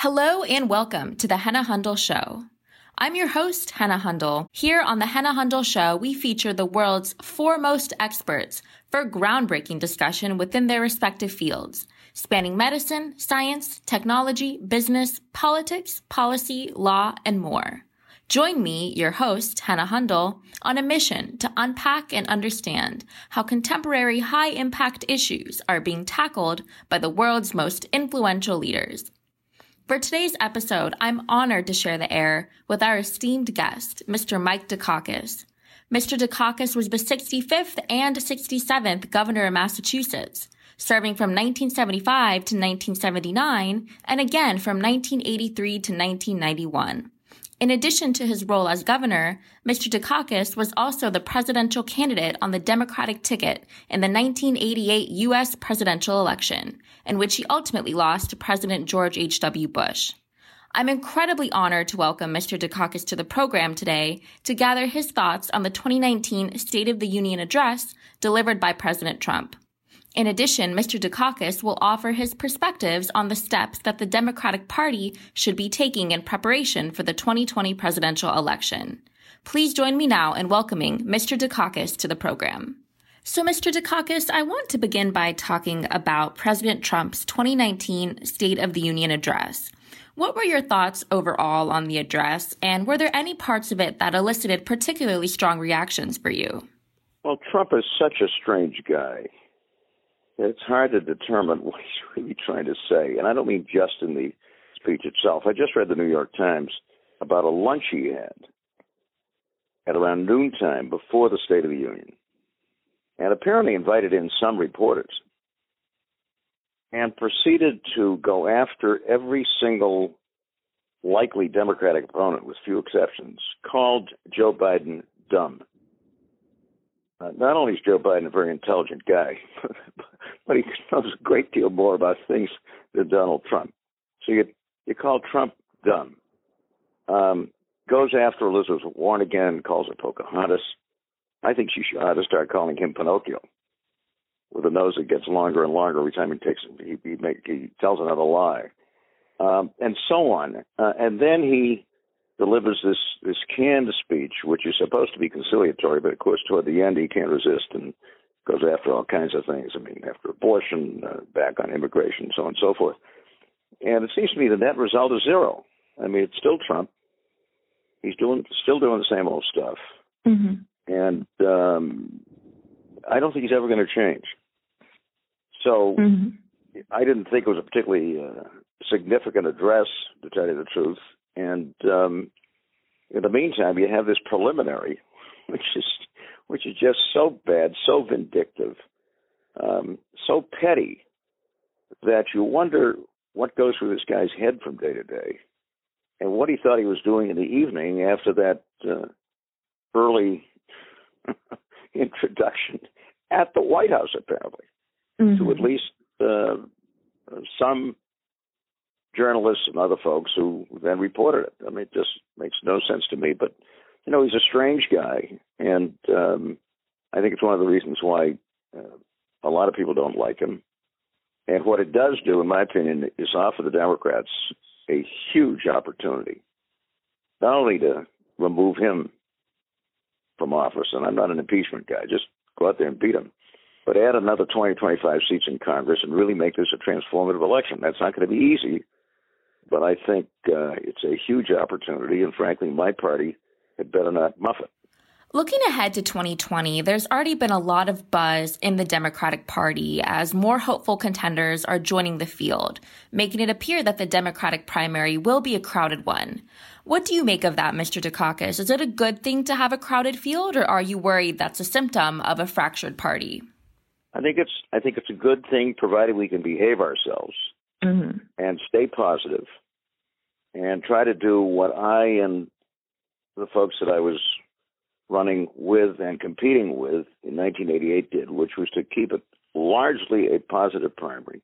Hello and welcome to the Hannah Hundel Show. I'm your host, Hannah Hundel. Here on the Hannah Hundel Show, we feature the world's foremost experts for groundbreaking discussion within their respective fields, spanning medicine, science, technology, business, politics, policy, law, and more. Join me, your host, Hannah Hundel, on a mission to unpack and understand how contemporary high impact issues are being tackled by the world's most influential leaders. For today's episode, I'm honored to share the air with our esteemed guest, Mr. Mike Dukakis. Mr. Dukakis was the 65th and 67th governor of Massachusetts, serving from 1975 to 1979 and again from 1983 to 1991. In addition to his role as governor, Mr. Dukakis was also the presidential candidate on the Democratic ticket in the 1988 U.S. presidential election, in which he ultimately lost to President George H.W. Bush. I'm incredibly honored to welcome Mr. Dukakis to the program today to gather his thoughts on the 2019 State of the Union address delivered by President Trump. In addition, Mr. Dukakis will offer his perspectives on the steps that the Democratic Party should be taking in preparation for the 2020 presidential election. Please join me now in welcoming Mr. Dukakis to the program. So, Mr. Dukakis, I want to begin by talking about President Trump's 2019 State of the Union address. What were your thoughts overall on the address, and were there any parts of it that elicited particularly strong reactions for you? Well, Trump is such a strange guy it's hard to determine what he's really trying to say. And I don't mean just in the speech itself. I just read the New York Times about a lunch he had at around noontime before the State of the Union, and apparently invited in some reporters and proceeded to go after every single likely Democratic opponent, with few exceptions, called Joe Biden dumb. Uh, not only is Joe Biden a very intelligent guy, but he knows a great deal more about things than Donald Trump. So you you call Trump dumb. Um, goes after Elizabeth Warren again, calls her Pocahontas. I think she should ought to start calling him Pinocchio, with a nose that gets longer and longer every time he takes he he, make, he tells another lie, um, and so on. Uh, and then he delivers this this canned speech, which is supposed to be conciliatory, but of course toward the end he can't resist and goes after all kinds of things. I mean, after abortion, uh, back on immigration, so on and so forth. And it seems to me the net result is zero. I mean, it's still Trump. He's doing still doing the same old stuff, mm-hmm. and um, I don't think he's ever going to change. So mm-hmm. I didn't think it was a particularly uh, significant address, to tell you the truth. And um, in the meantime, you have this preliminary, which is which is just so bad, so vindictive, um, so petty that you wonder what goes through this guy's head from day to day, and what he thought he was doing in the evening after that uh, early introduction at the White House, apparently, mm-hmm. to at least uh, some journalists and other folks who then reported it. I mean, it just makes no sense to me. But you know, he's a strange guy, and um, I think it's one of the reasons why uh, a lot of people don't like him. And what it does do, in my opinion, is offer the Democrats a huge opportunity, not only to remove him from office, and I'm not an impeachment guy, just go out there and beat him, but add another 20, 25 seats in Congress and really make this a transformative election. That's not going to be easy, but I think uh, it's a huge opportunity, and frankly, my party had better not muff it. Looking ahead to 2020, there's already been a lot of buzz in the Democratic Party as more hopeful contenders are joining the field, making it appear that the Democratic primary will be a crowded one. What do you make of that, Mr. Dukakis? Is it a good thing to have a crowded field, or are you worried that's a symptom of a fractured party? I think it's I think it's a good thing, provided we can behave ourselves mm-hmm. and stay positive and try to do what I and the folks that I was running with and competing with in 1988 did, which was to keep it largely a positive primary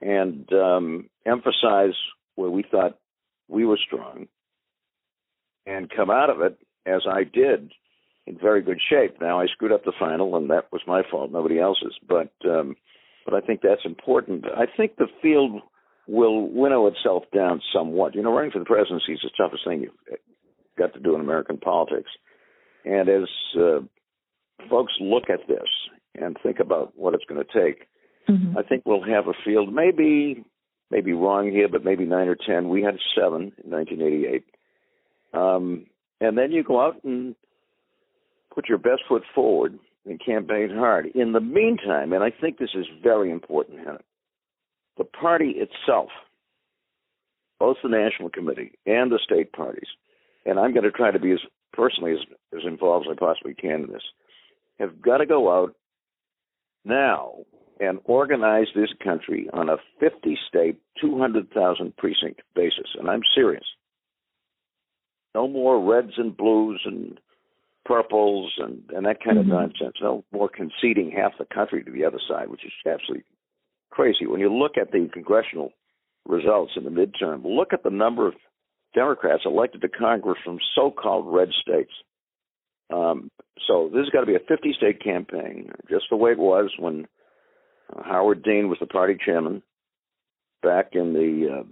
and um, emphasize where we thought we were strong and come out of it as I did in very good shape. Now I screwed up the final, and that was my fault, nobody else's. But um, but I think that's important. I think the field will winnow itself down somewhat. You know, running for the presidency is the toughest thing you've got to do in American politics. And as uh, folks look at this and think about what it's going to take, mm-hmm. I think we'll have a field, maybe, maybe wrong here, but maybe nine or ten. We had seven in 1988. Um, and then you go out and put your best foot forward and campaign hard. In the meantime, and I think this is very important, Hannah, the party itself, both the National Committee and the state parties, and I'm going to try to be as personally as, as involved as I possibly can in this, have got to go out now and organize this country on a 50 state, 200,000 precinct basis. And I'm serious. No more reds and blues and purples and, and that kind mm-hmm. of nonsense. No more conceding half the country to the other side, which is absolutely crazy. When you look at the congressional results in the midterm, look at the number of Democrats elected to Congress from so-called red states. Um, so this has got to be a 50-state campaign, just the way it was when uh, Howard Dean was the party chairman back in the uh,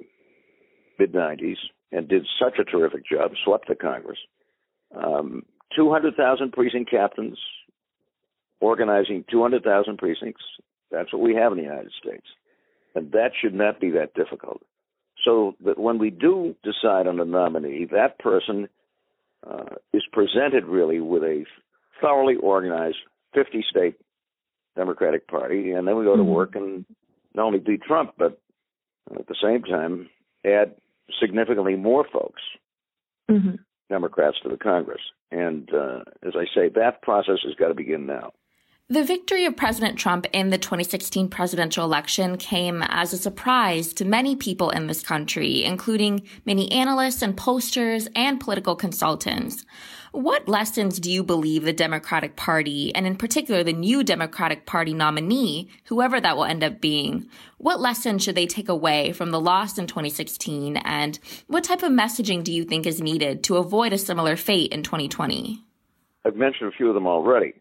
mid 90s and did such a terrific job, swept the Congress. Um, 200,000 precinct captains organizing 200,000 precincts. That's what we have in the United States. And that should not be that difficult. So that when we do decide on a nominee, that person uh, is presented really with a thoroughly organized 50 state Democratic Party, and then we go to mm-hmm. work and not only beat Trump, but at the same time add significantly more folks, mm-hmm. Democrats, to the Congress. And uh, as I say, that process has got to begin now. The victory of President Trump in the 2016 presidential election came as a surprise to many people in this country, including many analysts and pollsters and political consultants. What lessons do you believe the Democratic Party, and in particular the new Democratic Party nominee, whoever that will end up being, what lessons should they take away from the loss in 2016, and what type of messaging do you think is needed to avoid a similar fate in 2020? I've mentioned a few of them already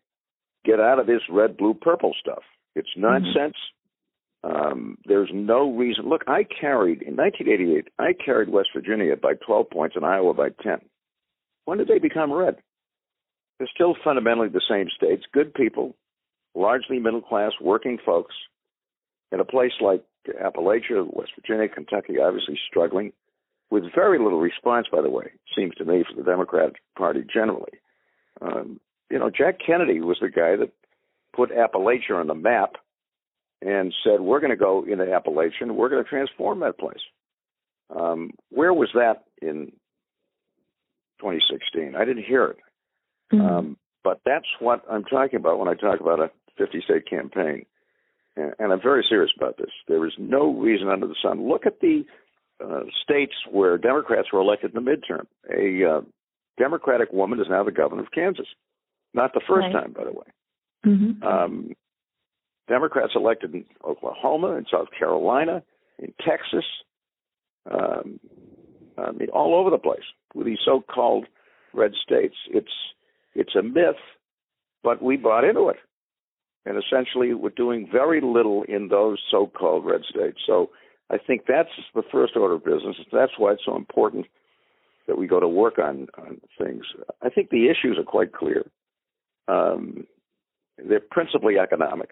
get out of this red, blue, purple stuff. It's nonsense. Mm-hmm. Um, there's no reason. Look, I carried in 1988. I carried West Virginia by 12 points and Iowa by 10. When did they become red? They're still fundamentally the same states. Good people, largely middle class, working folks. In a place like Appalachia, West Virginia, Kentucky, obviously struggling, with very little response, by the way, seems to me, for the Democratic Party generally. Um, you know, Jack Kennedy was the guy that put Appalachia on the map and said, "We're going to go into Appalachia and we're going to transform that place." Um, where was that in 2016? I didn't hear it. Mm-hmm. Um, but that's what I'm talking about when I talk about a 50 state campaign. And, and, I'm very serious about this. There is no reason under the sun. Look at the uh, states where Democrats were elected in the midterm. A uh, Democratic woman is now the governor of Kansas. Not the first right. time, by the way. Mm-hmm. Um, Democrats elected in Oklahoma, in South Carolina, in Texas, um, I mean, all over the place with these so-called red states. It's it's a myth, but we bought into it, and essentially we're doing very little in those so-called red states. So I think that's the first order of business. That's why it's so important that we go to work on on things. I think the issues are quite clear. Um, they're principally economic.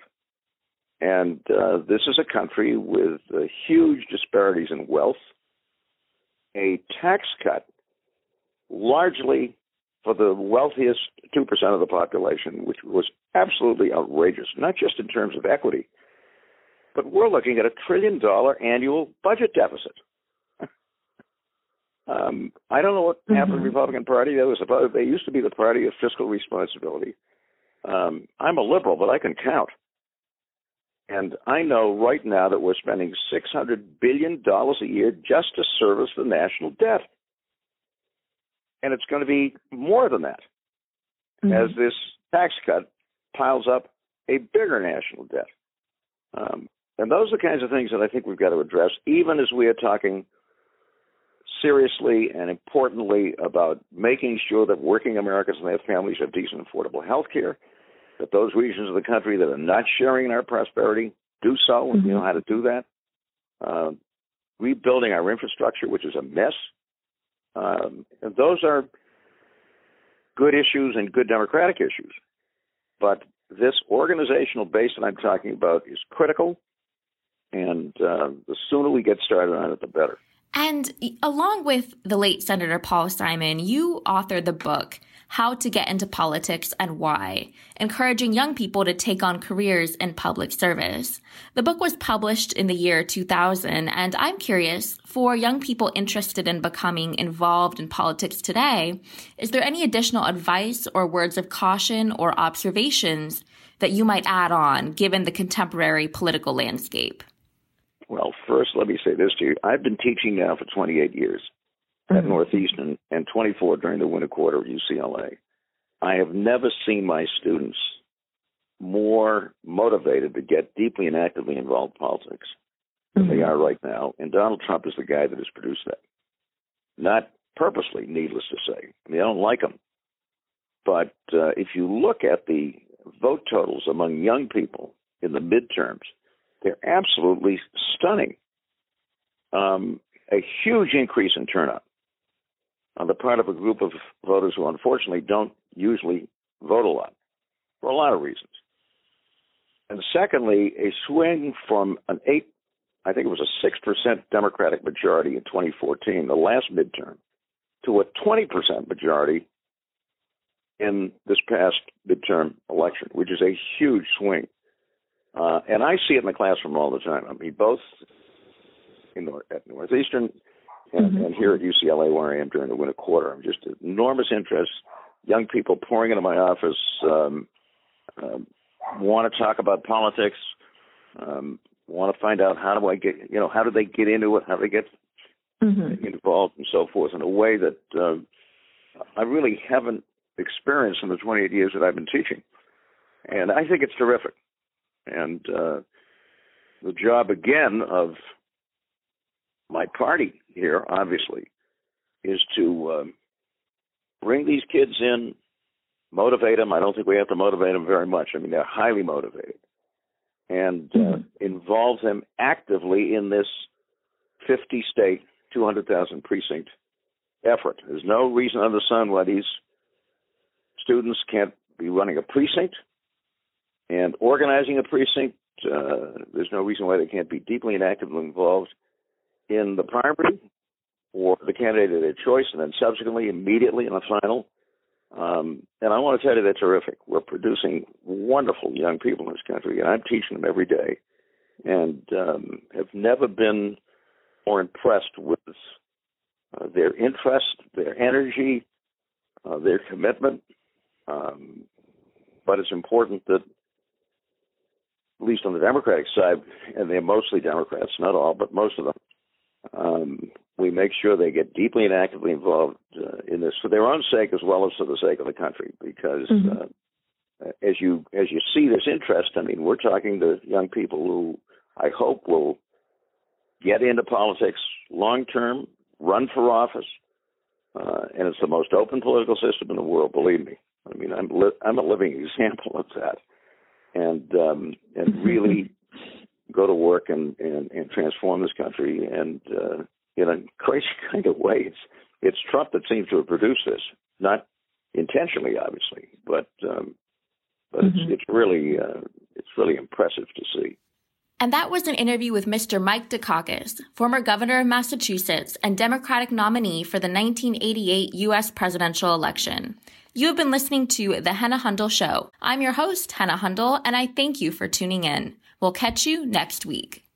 And uh, this is a country with uh, huge disparities in wealth, a tax cut largely for the wealthiest 2% of the population, which was absolutely outrageous, not just in terms of equity, but we're looking at a trillion dollar annual budget deficit. Um, I don't know what mm-hmm. happened to the. Republican Party. They was about, they used to be the party of fiscal responsibility. Um, I'm a liberal, but I can count. And I know right now that we're spending $600 billion a year just to service the national debt. And it's going to be more than that mm-hmm. as this tax cut piles up a bigger national debt. Um, and those are the kinds of things that I think we've got to address, even as we are talking seriously and importantly about making sure that working Americans and their families have decent, affordable health care, that those regions of the country that are not sharing in our prosperity do so, mm-hmm. and you know how to do that. Uh, rebuilding our infrastructure, which is a mess. Um, and those are good issues and good democratic issues. But this organizational base that I'm talking about is critical, and uh, the sooner we get started on it, the better. And along with the late Senator Paul Simon, you authored the book, How to Get into Politics and Why, encouraging young people to take on careers in public service. The book was published in the year 2000, and I'm curious for young people interested in becoming involved in politics today, is there any additional advice or words of caution or observations that you might add on given the contemporary political landscape? Well, first, let me say this to you. I've been teaching now for 28 years at mm-hmm. Northeastern and 24 during the winter quarter at UCLA. I have never seen my students more motivated to get deeply and actively involved in politics than mm-hmm. they are right now. And Donald Trump is the guy that has produced that. Not purposely, needless to say. I mean, I don't like him. But uh, if you look at the vote totals among young people in the midterms, they're absolutely stunning. Um, a huge increase in turnout on the part of a group of voters who unfortunately don't usually vote a lot for a lot of reasons. And secondly, a swing from an eight, I think it was a 6% Democratic majority in 2014, the last midterm, to a 20% majority in this past midterm election, which is a huge swing. Uh, and I see it in the classroom all the time. I mean, both in North, at Northeastern and, mm-hmm. and here at UCLA, where I am during the winter quarter. I'm just enormous interest. Young people pouring into my office um, um, want to talk about politics. Um, want to find out how do I get, you know, how do they get into it? How do they get mm-hmm. involved and so forth in a way that uh, I really haven't experienced in the 28 years that I've been teaching. And I think it's terrific. And uh, the job again of my party here, obviously, is to um, bring these kids in, motivate them. I don't think we have to motivate them very much. I mean, they're highly motivated, and uh, mm-hmm. involve them actively in this 50 state, 200,000 precinct effort. There's no reason under the sun why these students can't be running a precinct and organizing a precinct. Uh, there's no reason why they can't be deeply and actively involved in the primary or the candidate of their choice, and then subsequently, immediately in the final. Um, and I want to tell you that's terrific. We're producing wonderful young people in this country, and I'm teaching them every day, and um, have never been more impressed with uh, their interest, their energy, uh, their commitment. Um, but it's important that at least on the Democratic side, and they're mostly Democrats, not all, but most of them, um, we make sure they get deeply and actively involved uh, in this for their own sake as well as for the sake of the country. Because mm-hmm. uh, as you as you see this interest, I mean, we're talking to young people who I hope will get into politics long term, run for office, uh, and it's the most open political system in the world. Believe me. I mean, I'm li- I'm a living example of that and um, and really go to work and, and, and transform this country and uh, in a crazy kind of way. It's it's Trump that seems to have produced this, not intentionally, obviously, but um, but mm-hmm. it's it's really uh, it's really impressive to see. And that was an interview with Mr. Mike Dukakis, former governor of Massachusetts and Democratic nominee for the 1988 U.S. presidential election. You have been listening to The Hannah Hundel Show. I'm your host, Hannah Hundel, and I thank you for tuning in. We'll catch you next week.